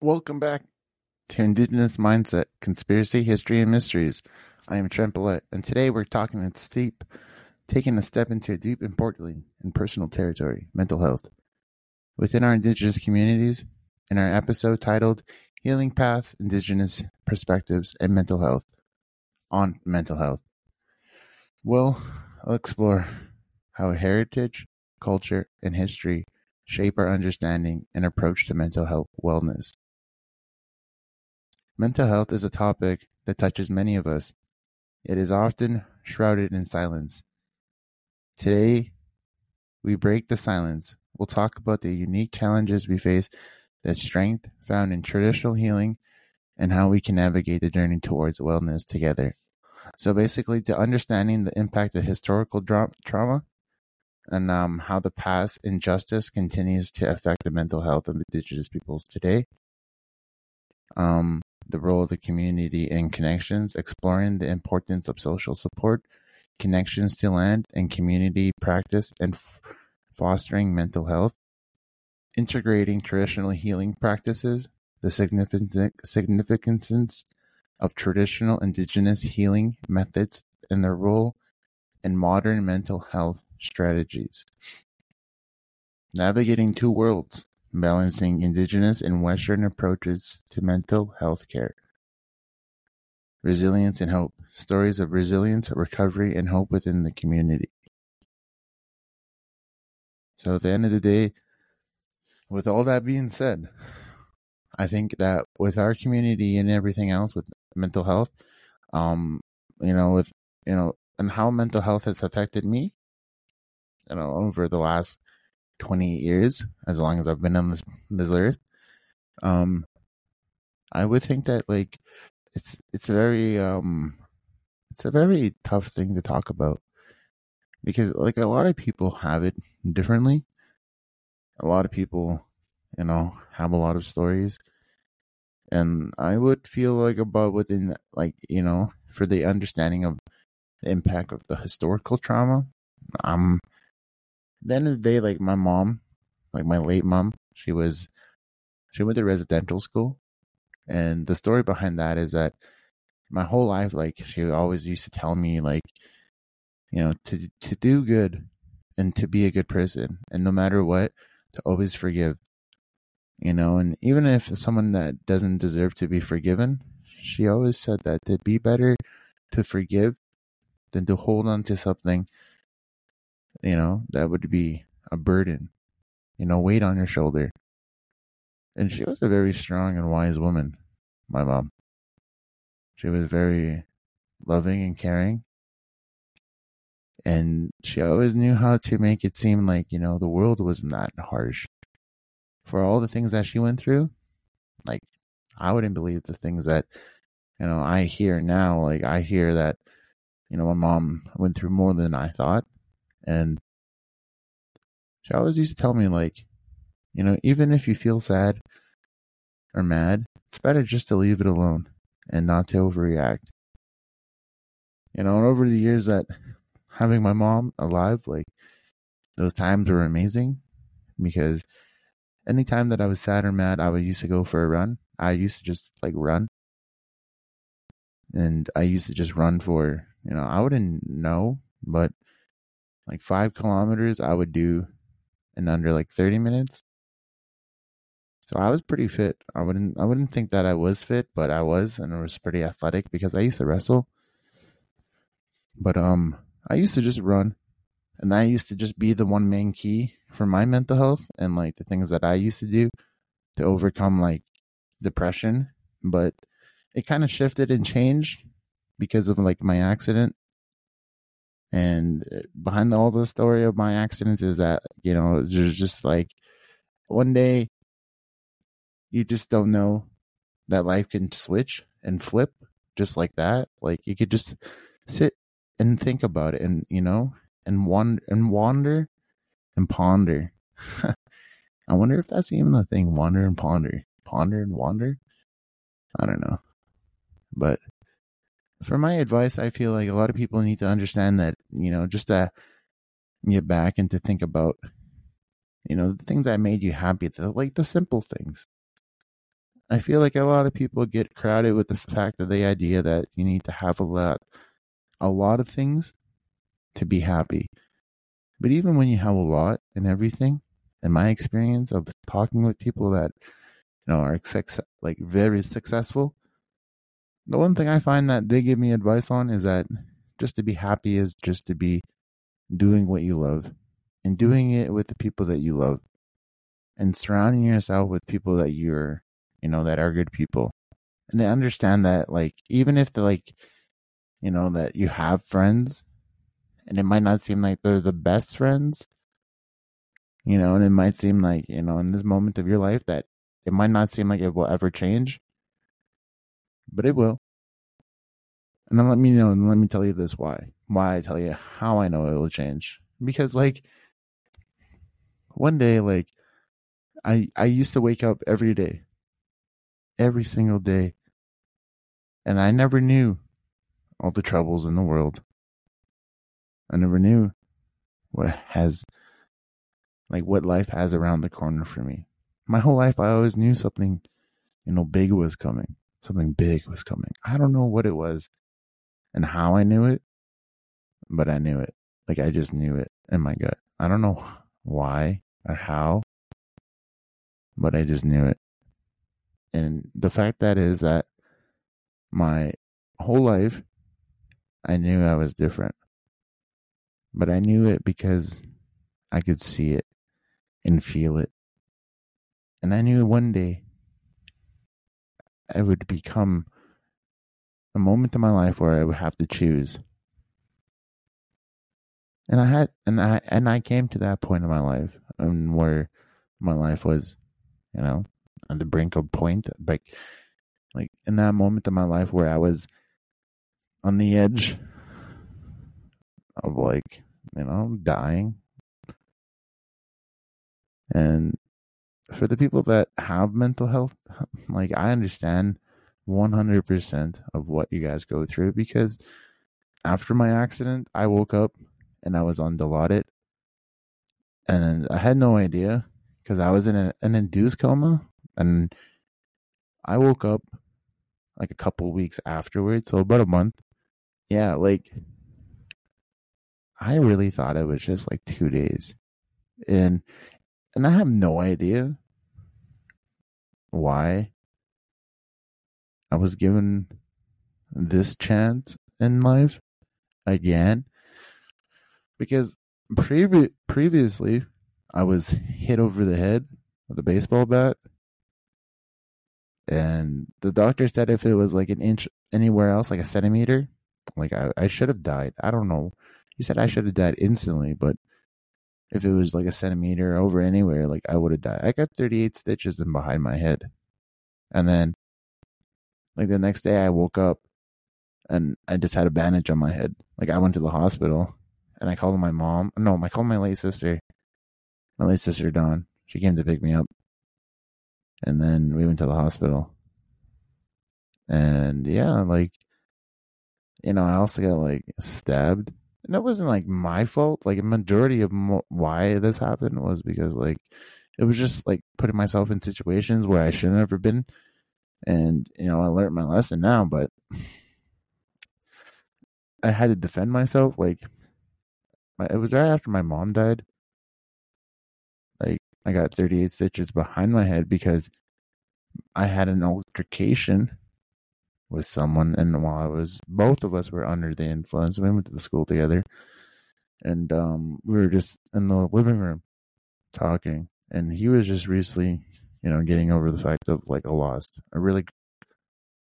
Welcome back to Indigenous Mindset, Conspiracy, History, and Mysteries. I am Trent Billette, and today we're talking a steep, taking a step into deep, importantly, and personal territory, mental health. Within our Indigenous communities, in our episode titled Healing Paths, Indigenous Perspectives, and Mental Health, on mental health. Well, explore how heritage, culture, and history shape our understanding and approach to mental health wellness. Mental health is a topic that touches many of us. It is often shrouded in silence. Today, we break the silence. We'll talk about the unique challenges we face, the strength found in traditional healing, and how we can navigate the journey towards wellness together. So, basically, to understanding the impact of historical dra- trauma and um, how the past injustice continues to affect the mental health of Indigenous peoples today. Um, the role of the community in connections, exploring the importance of social support, connections to land and community practice, and f- fostering mental health, integrating traditional healing practices, the significant significance of traditional indigenous healing methods and their role in modern mental health strategies. Navigating two worlds, balancing indigenous and Western approaches to mental health care. Resilience and hope. Stories of resilience, recovery, and hope within the community. So, at the end of the day, with all that being said, I think that with our community and everything else with mental health, um, you know, with you know, and how mental health has affected me, you know, over the last 28 years, as long as I've been on this this earth. Um, I would think that like it's it's very um it's a very tough thing to talk about because like a lot of people have it differently. A lot of people, you know, have a lot of stories. And I would feel like about within like, you know, for the understanding of the impact of the historical trauma, I'm the end of the day, like my mom, like my late mom, she was she went to residential school, and the story behind that is that my whole life, like she always used to tell me, like you know, to to do good and to be a good person, and no matter what, to always forgive. You know, and even if someone that doesn't deserve to be forgiven, she always said that to be better to forgive than to hold on to something you know, that would be a burden, you know, weight on your shoulder. And she was a very strong and wise woman, my mom. She was very loving and caring. And she always knew how to make it seem like, you know, the world wasn't that harsh. For all the things that she went through, like, I wouldn't believe the things that, you know, I hear now. Like, I hear that, you know, my mom went through more than I thought and she always used to tell me, like, you know, even if you feel sad or mad, it's better just to leave it alone and not to overreact. You know, and over the years that having my mom alive, like, those times were amazing because anytime that I was sad or mad, I would used to go for a run. I used to just like run. And I used to just run for, you know, I wouldn't know, but like five kilometers I would do in under like 30 minutes. So I was pretty fit. I wouldn't I wouldn't think that I was fit, but I was and I was pretty athletic because I used to wrestle. But um I used to just run and that used to just be the one main key for my mental health and like the things that I used to do to overcome like depression, but it kind of shifted and changed because of like my accident and uh, behind all the story of my accidents is that, you know, there's just like one day you just don't know that life can switch and flip just like that. Like you could just sit and think about it and, you know, and wander and wander and ponder. I wonder if that's even a thing, wander and ponder. Ponder and wander? I don't know. But for my advice, I feel like a lot of people need to understand that, you know, just to get back and to think about, you know, the things that made you happy, the, like the simple things. I feel like a lot of people get crowded with the fact of the idea that you need to have a lot, a lot of things to be happy. But even when you have a lot and everything, in my experience of talking with people that you know are like very successful, the one thing I find that they give me advice on is that just to be happy is just to be doing what you love and doing it with the people that you love and surrounding yourself with people that you're, you know, that are good people. And to understand that, like, even if the, like, you know, that you have friends and it might not seem like they're the best friends, you know, and it might seem like, you know, in this moment of your life that it might not seem like it will ever change, but it will. And then let me know, and let me tell you this why. Why I tell you how I know it will change. Because, like, one day, like, I I used to wake up every day, every single day, and I never knew all the troubles in the world. I never knew what has like what life has around the corner for me. My whole life I always knew something, you know, big was coming. Something big was coming. I don't know what it was and how I knew it, but I knew it. Like I just knew it in my gut. I don't know why or how, but I just knew it. And the fact that is that my whole life, I knew I was different. But I knew it because I could see it and feel it. And I knew one day I would become a moment in my life where I would have to choose. And I had and I and I came to that point in my life and where my life was you know, on the brink of point. Like, like in that moment in my life where I was on the edge of like, you know, dying. And for the people that have mental health, like I understand 100% of what you guys go through because after my accident, I woke up and I was on Dilaudid and I had no idea because I was in a, an induced coma and I woke up like a couple weeks afterwards, so about a month. Yeah, like I really thought it was just like two days, and and I have no idea why I was given this chance in life again because previ- previously I was hit over the head with a baseball bat. And the doctor said if it was like an inch anywhere else, like a centimeter, like I, I should have died. I don't know. He said I should have died instantly, but if it was like a centimeter over anywhere, like I would have died. I got 38 stitches in behind my head. And then, like the next day, I woke up and I just had a bandage on my head. Like I went to the hospital and I called my mom. No, I called my late sister my late sister Dawn. She came to pick me up, and then we went to the hospital. And yeah, like you know, I also got like stabbed, and it wasn't like my fault. Like a majority of mo- why this happened was because like it was just like putting myself in situations where I shouldn't have been, and you know, I learned my lesson now, but. I had to defend myself. Like, it was right after my mom died. Like I got 38 stitches behind my head because I had an altercation with someone and while I was both of us were under the influence. We went to the school together and um, we were just in the living room talking and he was just recently, you know, getting over the fact of like a loss, a really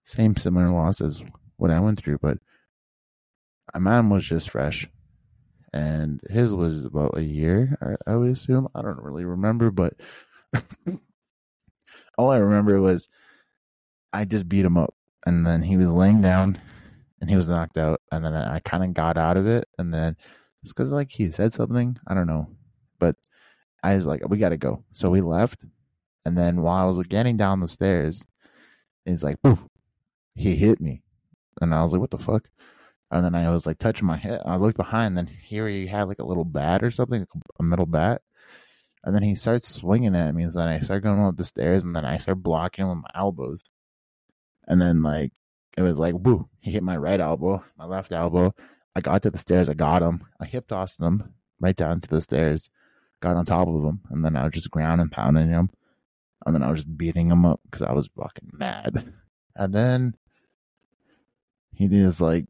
same similar loss as what I went through, but my mom was just fresh and his was about a year. I, would assume. I don't really remember, but all I remember was I just beat him up, and then he was laying down, and he was knocked out, and then I, I kind of got out of it, and then it's because like he said something. I don't know, but I was like, we got to go. So we left, and then while I was getting down the stairs, he's like, poof, he hit me, and I was like, what the fuck? And then I was like touching my head. I looked behind, and then here he had like a little bat or something, a metal bat. And then he starts swinging at me. So then I start going up the stairs and then I start blocking with my elbows. And then, like, it was like, woo, he hit my right elbow, my left elbow. I got to the stairs. I got him. I hip tossed him right down to the stairs, got on top of him. And then I was just ground and pounding him. And then I was just beating him up because I was fucking mad. And then he was like,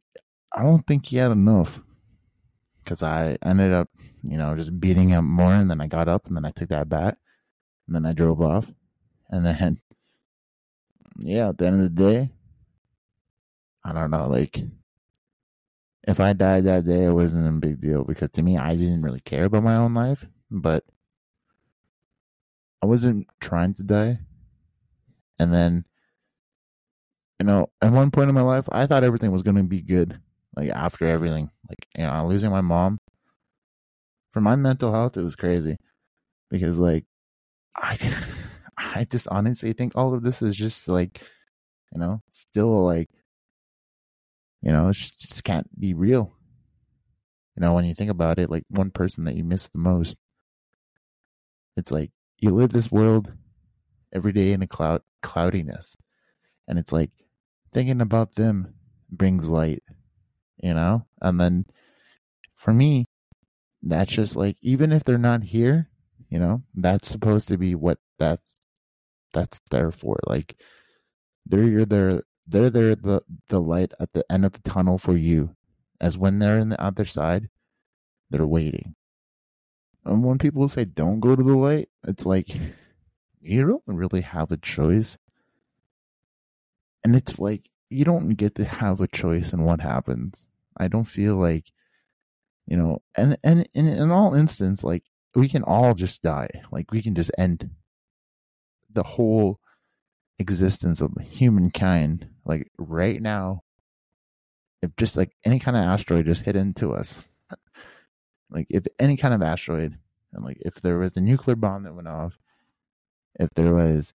I don't think he had enough because I ended up, you know, just beating him more. And then I got up and then I took that bat and then I drove off. And then, yeah, at the end of the day, I don't know, like, if I died that day, it wasn't a big deal because to me, I didn't really care about my own life, but I wasn't trying to die. And then, you know, at one point in my life, I thought everything was going to be good like after everything, like you know, losing my mom. For my mental health, it was crazy because like I, I just honestly think all of this is just like, you know, still like, you know, it just can't be real. You know, when you think about it, like one person that you miss the most, it's like you live this world every day in a cloud cloudiness, and it's like thinking about them brings light you know? And then for me, that's just like even if they're not here, you know, that's supposed to be what that's that's there for. Like they're there they're there the the light at the end of the tunnel for you. As when they're in the other side, they're waiting. And when people say don't go to the light, it's like you don't really have a choice. And it's like you don't get to have a choice in what happens. I don't feel like, you know, and and, and in all instance, like we can all just die. Like we can just end the whole existence of humankind. Like right now, if just like any kind of asteroid just hit into us, like if any kind of asteroid, and like if there was a nuclear bomb that went off, if there was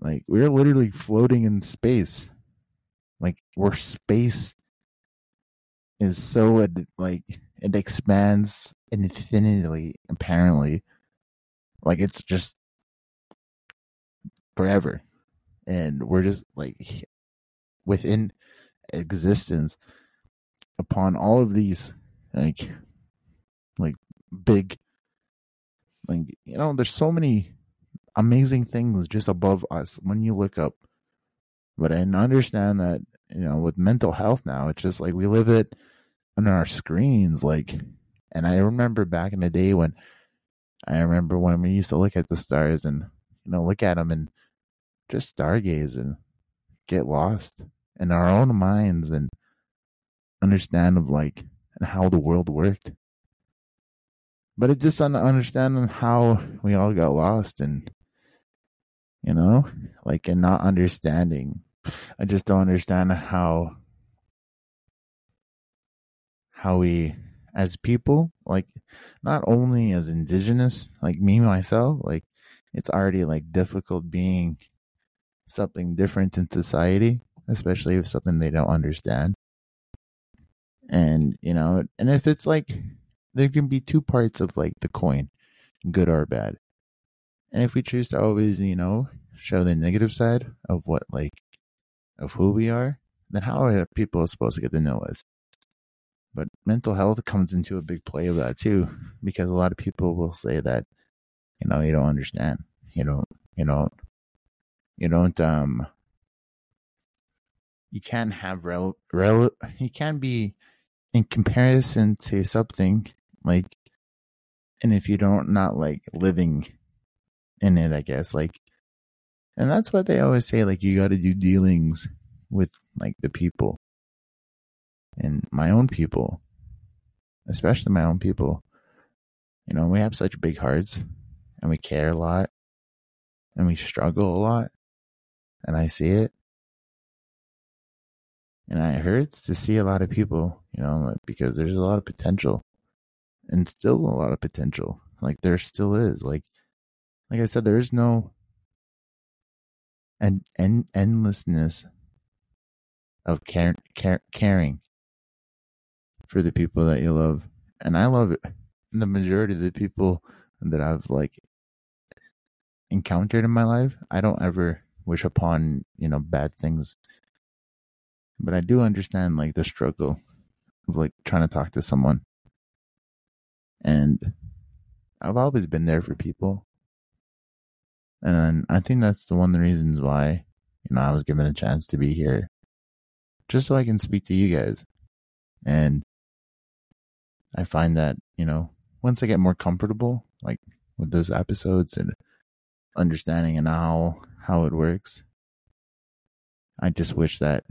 like we're literally floating in space like we're space is so like it expands infinitely apparently like it's just forever. And we're just like within existence upon all of these like like big like you know there's so many amazing things just above us when you look up. But i understand that you know with mental health now it's just like we live it on our screens like and i remember back in the day when i remember when we used to look at the stars and you know look at them and just stargaze and get lost in our own minds and understand of like and how the world worked. But it's just understanding how we all got lost and you know like and not understanding. I just don't understand how how we as people like not only as indigenous like me myself like it's already like difficult being something different in society especially if something they don't understand and you know and if it's like there can be two parts of like the coin good or bad and if we choose to always you know show the negative side of what like of who we are then how are people supposed to get to know us but mental health comes into a big play of that too, because a lot of people will say that, you know, you don't understand. You don't, you don't, you don't, um, you can't have rel, rel, you can't be in comparison to something like, and if you don't, not like living in it, I guess, like, and that's what they always say, like, you got to do dealings with like the people and my own people, especially my own people. You know, we have such big hearts and we care a lot and we struggle a lot. And I see it. And it hurts to see a lot of people, you know, because there's a lot of potential and still a lot of potential. Like there still is. Like, like I said, there is no and and endlessness of care, care, caring for the people that you love. And I love it. The majority of the people that I've like encountered in my life, I don't ever wish upon, you know, bad things. But I do understand like the struggle of like trying to talk to someone. And I've always been there for people. And I think that's the one of the reasons why, you know, I was given a chance to be here. Just so I can speak to you guys. And I find that, you know, once I get more comfortable, like with those episodes and understanding and how how it works, I just wish that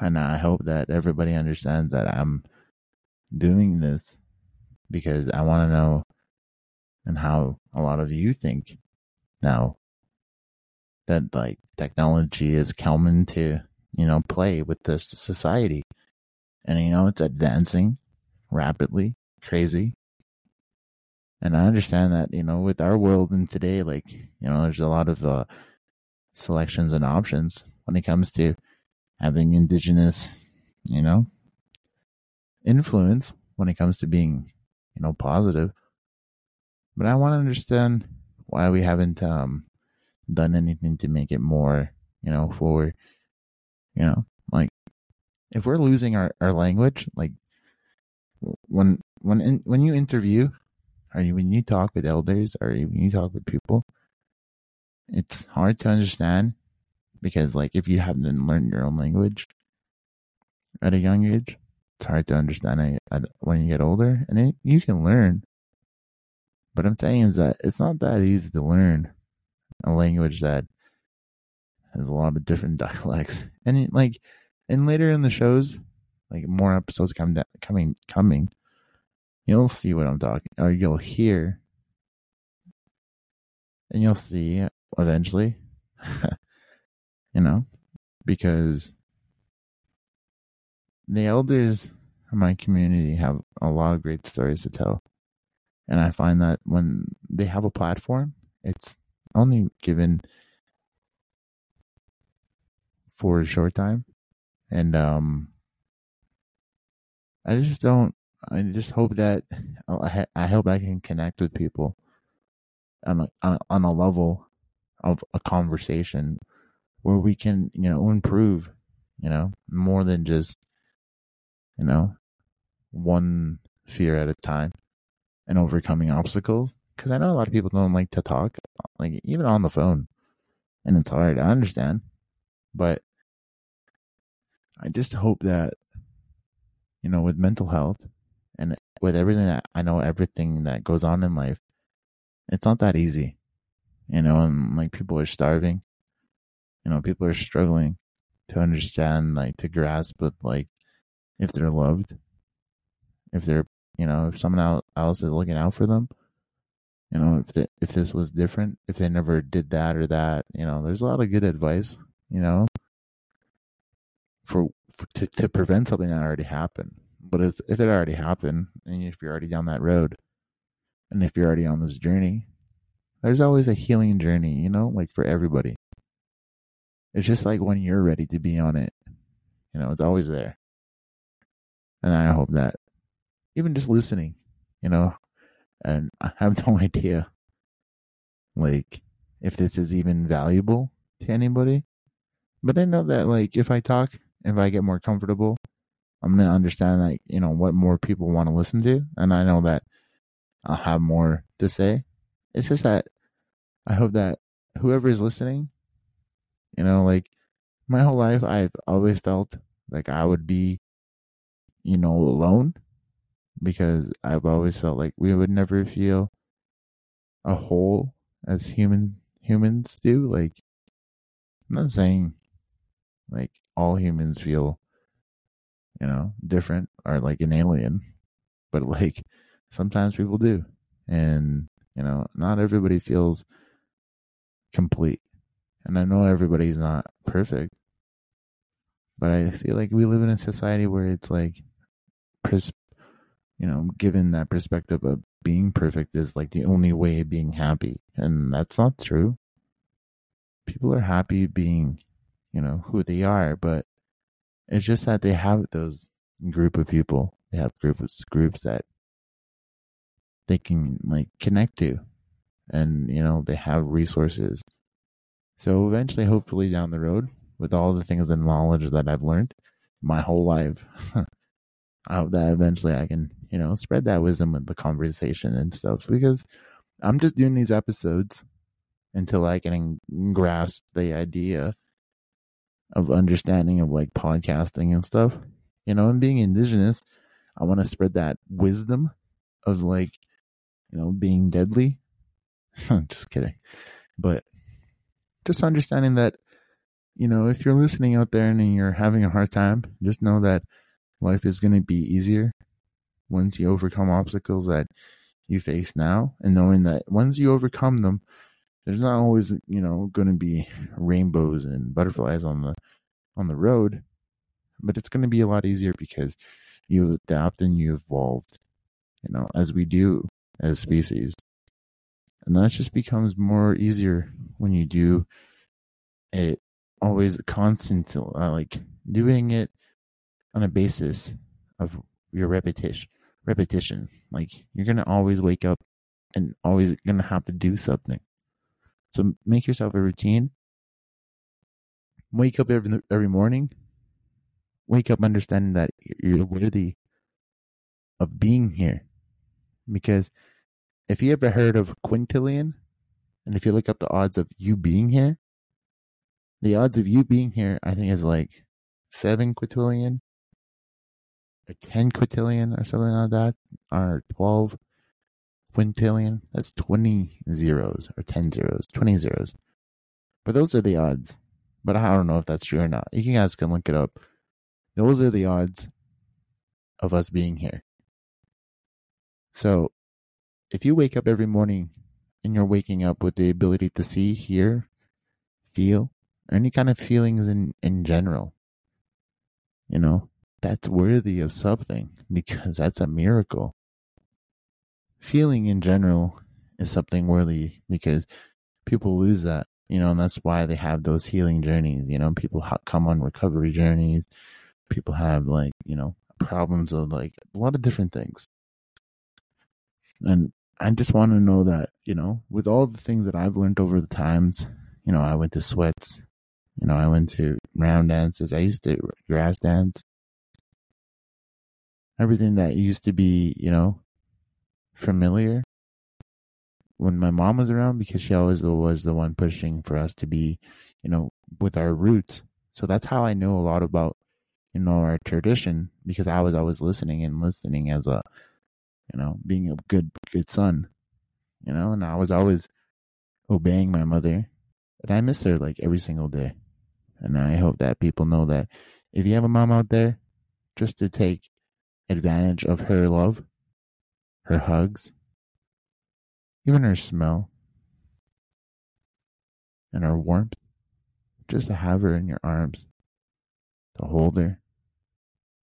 and I hope that everybody understands that I'm doing this because I want to know and how a lot of you think now that like technology is coming to you know play with this society. And you know it's advancing rapidly crazy. And i understand that you know with our world in today like you know there's a lot of uh selections and options when it comes to having indigenous you know influence when it comes to being you know positive. But i want to understand why we haven't um done anything to make it more you know for you know? Like if we're losing our, our language like when when in, when you interview or you, when you talk with elders or when you talk with people it's hard to understand because like if you haven't learned your own language at a young age it's hard to understand it when you get older and it, you can learn. But i'm saying is that it's not that easy to learn a language that has a lot of different dialects. And like and later in the shows like more episodes come coming coming you'll see what i'm talking or you'll hear and you'll see eventually you know because the elders in my community have a lot of great stories to tell. And i find that when they have a platform it's only given for a short time. And um i just don't i just hope that i hope i can connect with people on a, on a level of a conversation where we can you know improve you know more than just you know one fear at a time and overcoming obstacles because I know a lot of people don't like to talk, like even on the phone, and it's hard. I understand, but I just hope that you know, with mental health and with everything that I know, everything that goes on in life, it's not that easy, you know, and like people are starving, you know, people are struggling to understand, like to grasp with like if they're loved, if they're, you know, if someone else is looking out for them you know, if the, if this was different, if they never did that or that, you know, there's a lot of good advice, you know, for, for to to prevent something that already happened. But if it already happened, and if you're already down that road, and if you're already on this journey, there's always a healing journey, you know, like for everybody. It's just like when you're ready to be on it, you know, it's always there. And I hope that even just listening, you know, and I have no idea, like, if this is even valuable to anybody. But I know that, like, if I talk, if I get more comfortable, I'm gonna understand, like, you know, what more people want to listen to, and I know that I'll have more to say. It's just that I hope that whoever is listening, you know, like, my whole life I've always felt like I would be, you know, alone because I've always felt like we would never feel a whole as human humans do. Like I'm not saying like all humans feel, you know, different or like an alien, but like sometimes people do. And, you know, not everybody feels complete. And I know everybody's not perfect, but I feel like we live in a society where it's like pers- you know, given that perspective of being perfect is like the only way of being happy. And that's not true. People are happy being, you know, who they are, but it's just that they have those group of people. They have groups groups that they can like connect to. And you know they have resources. So eventually, hopefully down the road, with all the things and knowledge that I've learned my whole life, I hope that eventually I can you know spread that wisdom with the conversation and stuff because I'm just doing these episodes until I can grasp the idea of understanding of like podcasting and stuff. You know, and being indigenous, I want to spread that wisdom of like, you know, being deadly. just kidding. But just understanding that, you know, if you're listening out there and you're having a hard time, just know that life is going to be easier once you overcome obstacles that you face now. And knowing that once you overcome them there's not always you know going to be rainbows and butterflies on the on the road. But it's going to be a lot easier because you adapt and you evolved you know as we do as species and that just becomes more easier when you do it always constant uh, like doing it on a basis of your repetition repetition like you're gonna always wake up and always gonna have to do something so make yourself a routine. Wake up every every morning. Wake up understanding that you're worthy of being here. Because if you ever heard of quintillion, and if you look up the odds of you being here, the odds of you being here, I think, is like seven quintillion or 10 quintillion or something like that, or 12 quintillion. That's 20 zeros or 10 zeros, 20 zeros. But those are the odds. But I don't know if that's true or not. You guys can look it up. Those are the odds of us being here. So if you wake up every morning and you're waking up with the ability to see, hear, feel, any kind of feelings in, in general, you know, that's worthy of something because that's a miracle feeling in general is something worthy because people lose that, you know, and that's why they have those healing journeys. You know, people come on recovery journeys. People have like, you know, problems of like a lot of different things. And I just want to know that, you know, with all the things that I've learned over the times, you know, I went to sweats, you know, I went to round dances. I used to grass dance. Everything that used to be, you know, familiar when my mom was around because she always was the one pushing for us to be, you know, with our roots. So that's how I know a lot about, you know, our tradition because I was always listening and listening as a, you know, being a good, good son, you know, and I was always obeying my mother. And I miss her like every single day. And I hope that people know that if you have a mom out there, just to take advantage of her love her hugs, even her smell, and her warmth, just to have her in your arms, to hold her,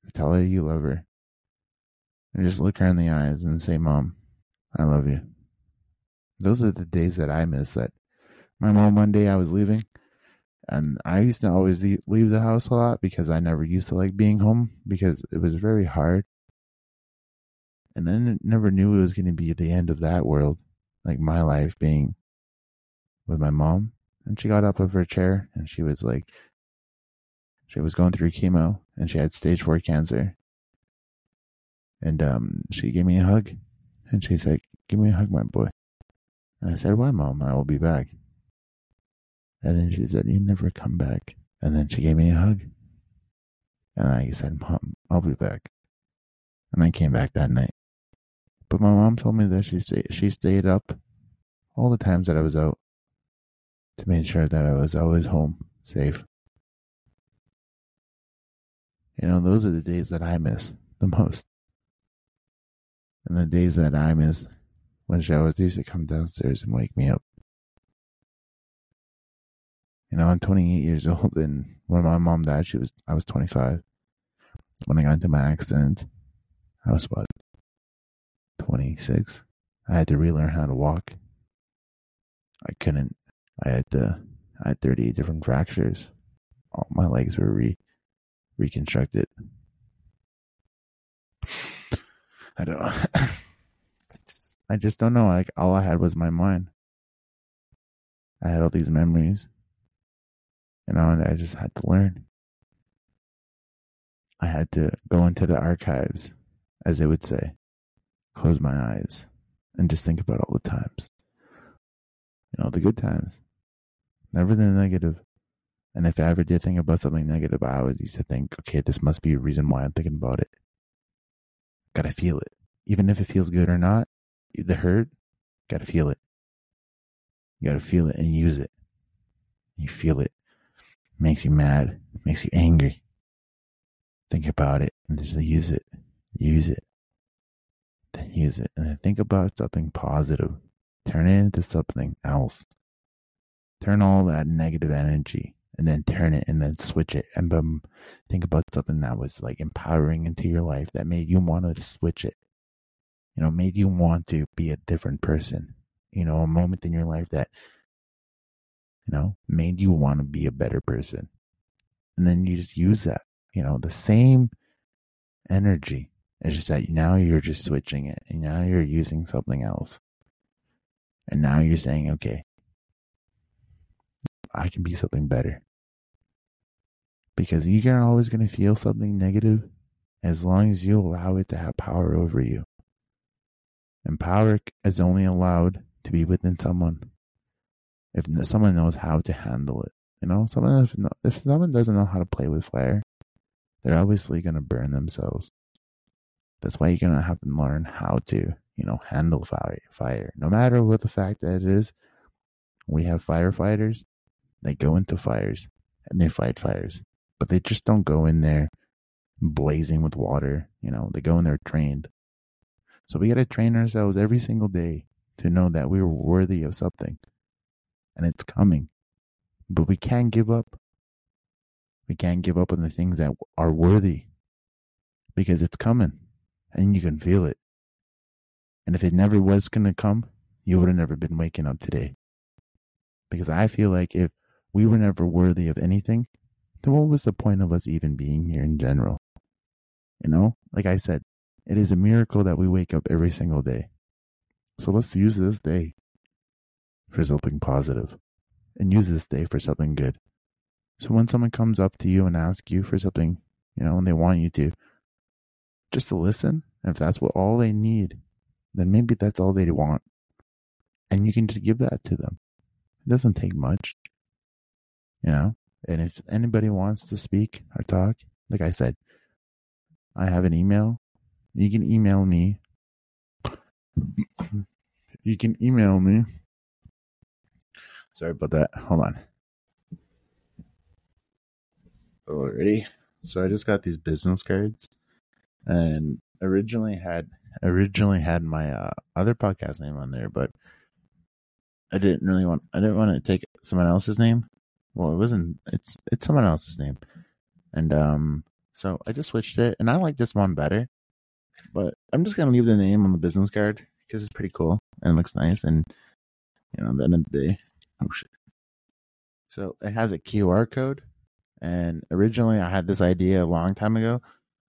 to tell her you love her, and just look her in the eyes and say, Mom, I love you. Those are the days that I miss that my mom one day I was leaving and I used to always leave the house a lot because I never used to like being home because it was very hard and I never knew it was going to be the end of that world, like my life being with my mom. And she got up of her chair and she was like, she was going through chemo and she had stage four cancer. And um, she gave me a hug and she said, Give me a hug, my boy. And I said, Why, mom? I will be back. And then she said, You never come back. And then she gave me a hug. And I said, Mom, I'll be back. And I came back that night. But my mom told me that she she stayed up all the times that I was out to make sure that I was always home, safe. You know, those are the days that I miss the most. And the days that I miss when always used to come downstairs and wake me up. You know, I'm 28 years old, and when my mom died, she was I was 25. When I got into my accident, I was about 26. I had to relearn how to walk. I couldn't. I had to. I had 38 different fractures. All my legs were re reconstructed. I don't. I just don't know. Like all I had was my mind. I had all these memories, and I just had to learn. I had to go into the archives, as they would say, close my eyes, and just think about all the times. You know, the good times, never the negative. And if I ever did think about something negative, I always used to think, okay, this must be a reason why I'm thinking about it. Gotta feel it. Even if it feels good or not, the hurt, gotta feel it. You gotta feel it and use it. You feel it. Makes you mad, makes you angry. Think about it and just use it. Use it. Then use it. And then think about something positive. Turn it into something else. Turn all that negative energy and then turn it and then switch it and boom, think about something that was like empowering into your life that made you want to switch it. You know, made you want to be a different person. You know, a moment in your life that, you know, made you want to be a better person. And then you just use that, you know, the same energy. It's just that now you're just switching it and now you're using something else. And now you're saying, okay, I can be something better because you're always going to feel something negative as long as you allow it to have power over you. And power is only allowed to be within someone if someone knows how to handle it. You know, someone if, if someone doesn't know how to play with fire, they're obviously going to burn themselves. That's why you're going to have to learn how to, you know, handle fire. Fire, no matter what the fact that it is. We have firefighters. They go into fires and they fight fires but they just don't go in there blazing with water. You know, they go in there trained. So we got to train ourselves every single day to know that we're worthy of something and it's coming. But we can't give up. We can't give up on the things that are worthy because it's coming and you can feel it. And if it never was going to come, you would have never been waking up today. Because I feel like if we were never worthy of anything, then what was the point of us even being here in general? You know, like I said, it is a miracle that we wake up every single day. So let's use this day for something positive and use this day for something good. So when someone comes up to you and asks you for something, you know, and they want you to, just to listen, if that's what all they need, then maybe that's all they want. And you can just give that to them. It doesn't take much. You know, and if anybody wants to speak or talk, like I said, I have an email. You can email me. you can email me. Sorry about that. Hold on. Already. So I just got these business cards and originally had originally had my uh, other podcast name on there, but I didn't really want I didn't want to take someone else's name well, it wasn't. It's it's someone else's name, and um, so I just switched it, and I like this one better. But I'm just gonna leave the name on the business card because it's pretty cool and looks nice, and you know, at the end of the day, oh shit. So it has a QR code, and originally I had this idea a long time ago.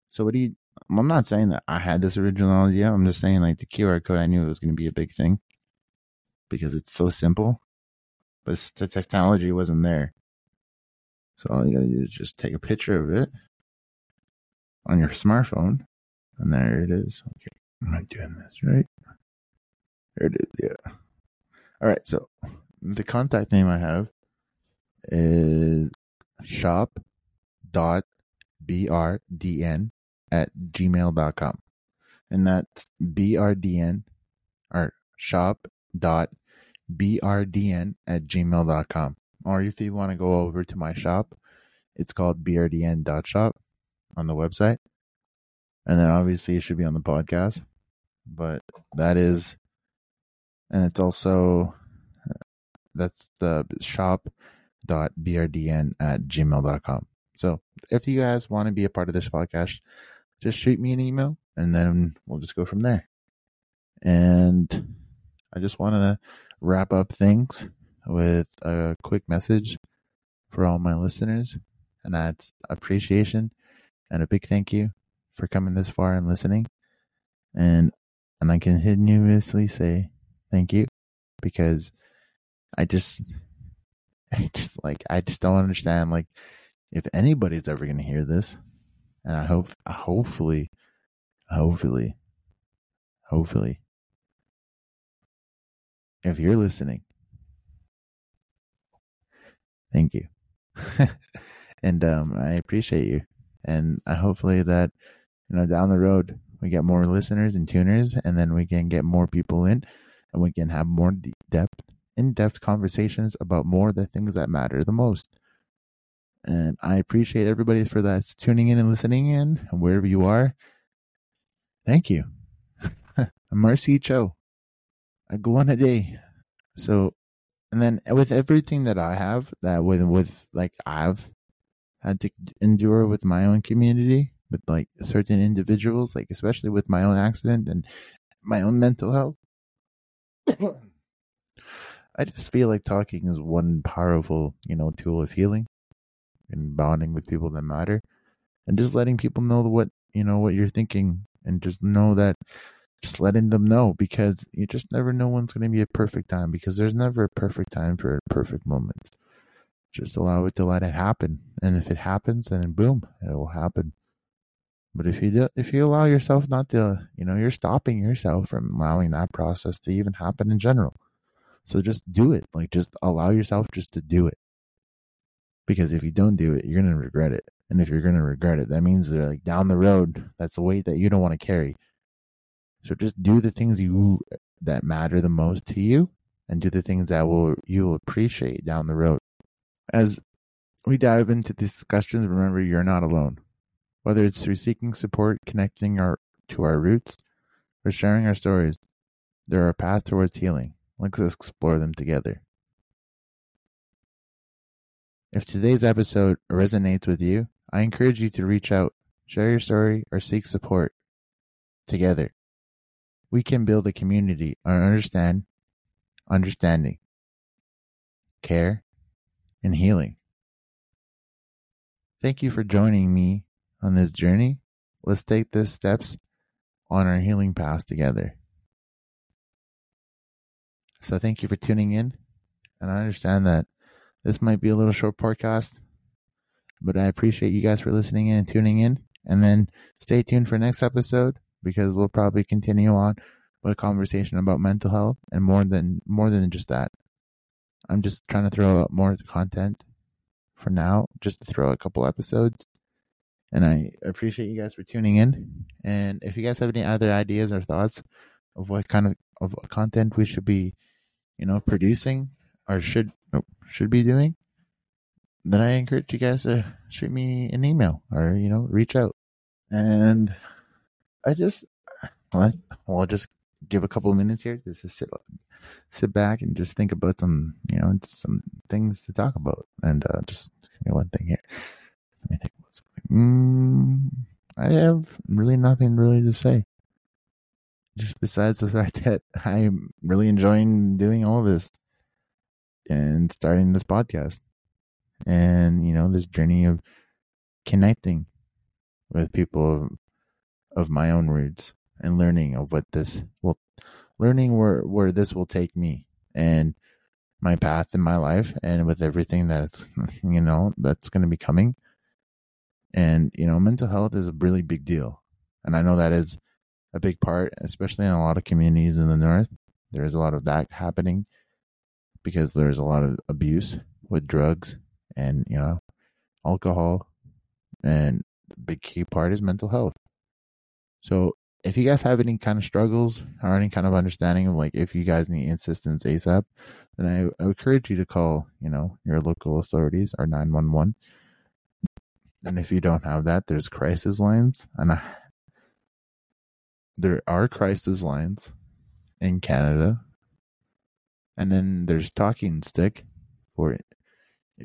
So what do you? I'm not saying that I had this original idea. I'm just saying like the QR code. I knew it was to be a big thing because it's so simple but the technology wasn't there. So all you gotta do is just take a picture of it on your smartphone, and there it is. Okay, I'm I doing this right? There it is. Yeah. All right. So the contact name I have is shop dot brdn at gmail.com and that's brdn or shop dot brdn at gmail.com. Or if you want to go over to my shop, it's called brdn.shop on the website. And then obviously it should be on the podcast. But that is, and it's also, uh, that's the shop.brdn at gmail.com. So if you guys want to be a part of this podcast, just shoot me an email and then we'll just go from there. And I just want to wrap up things with a quick message for all my listeners, and that's appreciation and a big thank you for coming this far and listening. And and I continuously say thank you because I just I just like I just don't understand like if anybody's ever gonna hear this, and I hope hopefully, hopefully, hopefully, if you're listening, thank you, and um, I appreciate you, and I hopefully that you know down the road we get more listeners and tuners, and then we can get more people in, and we can have more depth, in depth conversations about more of the things that matter the most. And I appreciate everybody for that tuning in and listening in, and wherever you are. Thank you. Marcy Cho. I go on a day. So, and then with everything that I have, that with, with like I've had to endure with my own community, with like certain individuals, like especially with my own accident and my own mental health. I just feel like talking is one powerful, you know, tool of healing and bonding with people that matter and just letting people know what you know what you're thinking and just know that just letting them know because you just never know when's going to be a perfect time because there's never a perfect time for a perfect moment. Just allow it to let it happen and if it happens then boom it will happen. But if you do, if you allow yourself not to you know you're stopping yourself from allowing that process to even happen in general. So just do it like just allow yourself just to do it. Because if you don't do it, you're to regret it. And if you're to regret it, that means they're like down the road, that's a weight that you don't want to carry. So just do the things you that matter the most to you and do the things that will you'll appreciate down the road. As we dive into these discussions, remember you're not alone. Whether it's through seeking support, connecting our to our roots, or sharing our stories, there are paths towards healing. Let's explore them together. If today's episode resonates with you, I encourage you to reach out, share your story, or seek support. Together, we can build a community or understand, understanding, care, and healing. Thank you for joining me on this journey. Let's take these steps on our healing path together. So, thank you for tuning in. And I understand that this might be a little short podcast, but I appreciate you guys for listening in and tuning in. And then stay tuned for next episode because we'll probably continue on with a conversation about mental health and more than more than just that. I'm just trying to throw out more content for now, just to throw a couple episodes. And I appreciate you guys for tuning in. And if you guys have any other ideas or thoughts of what kind of, of content we should be, you know, producing or should should be doing, then I encourage you guys to shoot me an email or, you know, reach out. And I just, well, I'll just give a couple of minutes here just to sit, sit back and just think about some, you know, some things to talk about. And uh, just one thing here. Let me think. Mm, I have really nothing really to say. Just besides the fact that I'm really enjoying doing all this and starting this podcast and you know this journey of connecting with people of, my own roots and learning of what this will learning where where this will take me and my path in my life and with everything that's you know that's going to be coming. And you know mental health is a really big deal. And i know that is a big part especially in a lot of communities in the north. There is a lot of that happening because there's a lot of abuse with drugs and you know alcohol. And the big key part is mental health so if you guys have any kind of struggles or any kind of understanding of like if you guys need assistance asap then I, I encourage you to call you know your local authorities or 911 and if you don't have that there's crisis lines. And I, there are crisis lines in canada. And then there's Talking Stick for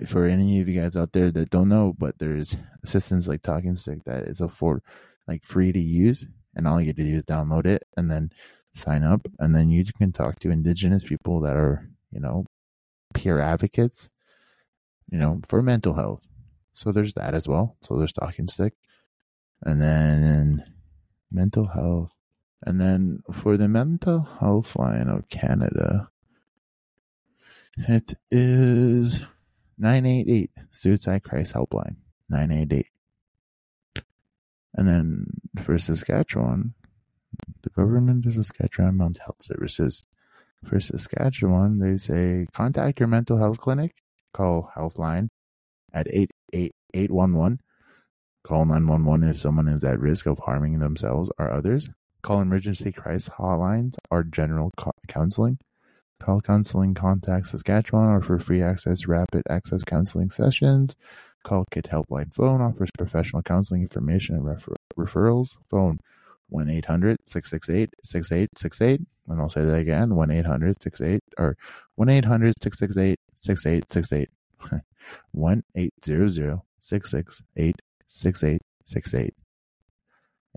for any of you guys out there that don't know, but there's assistance like Talking Stick that is afford like free to use, and all you get to do is download it and then sign up, and then you can talk to indigenous people that are you know peer advocates, you know, for mental health. So there's that as well. So there's Talking Stick, and then mental health, and then for the mental health line of Canada, it is 988 Suicide Crisis Helpline. 988. And then for Saskatchewan, the government of Saskatchewan Mental Health Services. For Saskatchewan, they say contact your mental health clinic, call Healthline at 88811. Call 911 if someone is at risk of harming themselves or others. Call emergency crisis hotlines or general counseling. Call counseling contact Saskatchewan or for free access rapid access counseling sessions. Call Kid Helpline phone offers professional counseling information and refer- referrals. Phone 1 800 668 6868. And I'll say that again 1 800 68 or 1 800 668 6868. 1 800 668 6868.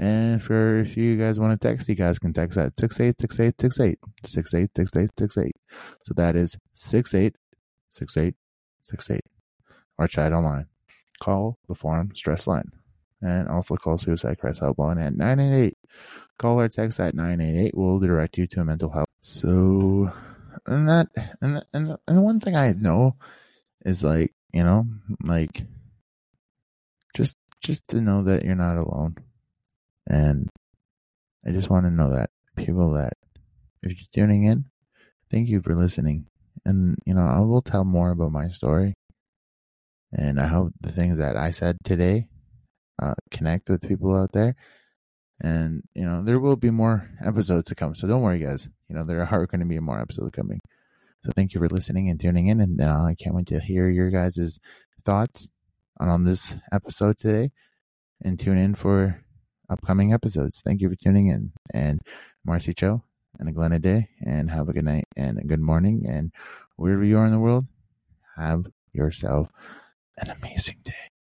And for if you guys want to text, you guys can text at 686868. 686868. So that is 686868. Or chat online. Call the Farm Stress Line. And also call Suicide Crisis Helpline at 988. Call or text at 988 We'll direct you to a mental health. So, and that, and, and, and one thing I know is like, you know, like, just, just to know that you're not alone and I just want to know that people that, if you're tuning in, thank you for listening. And, you know, I will tell more about my story. And I hope the things that I said today uh, connect with people out there. And, you know, there will be more episodes to come. So don't worry, guys. You know, there are going to be more episodes coming. So thank you for listening and tuning in. And uh, I can't wait to hear your guys' thoughts on, on this episode today. And tune in for upcoming episodes. Thank you for tuning in. And Marcy Cho and a Glenna Day. And have a good night and a good morning. And wherever you are in the world, have yourself an amazing day.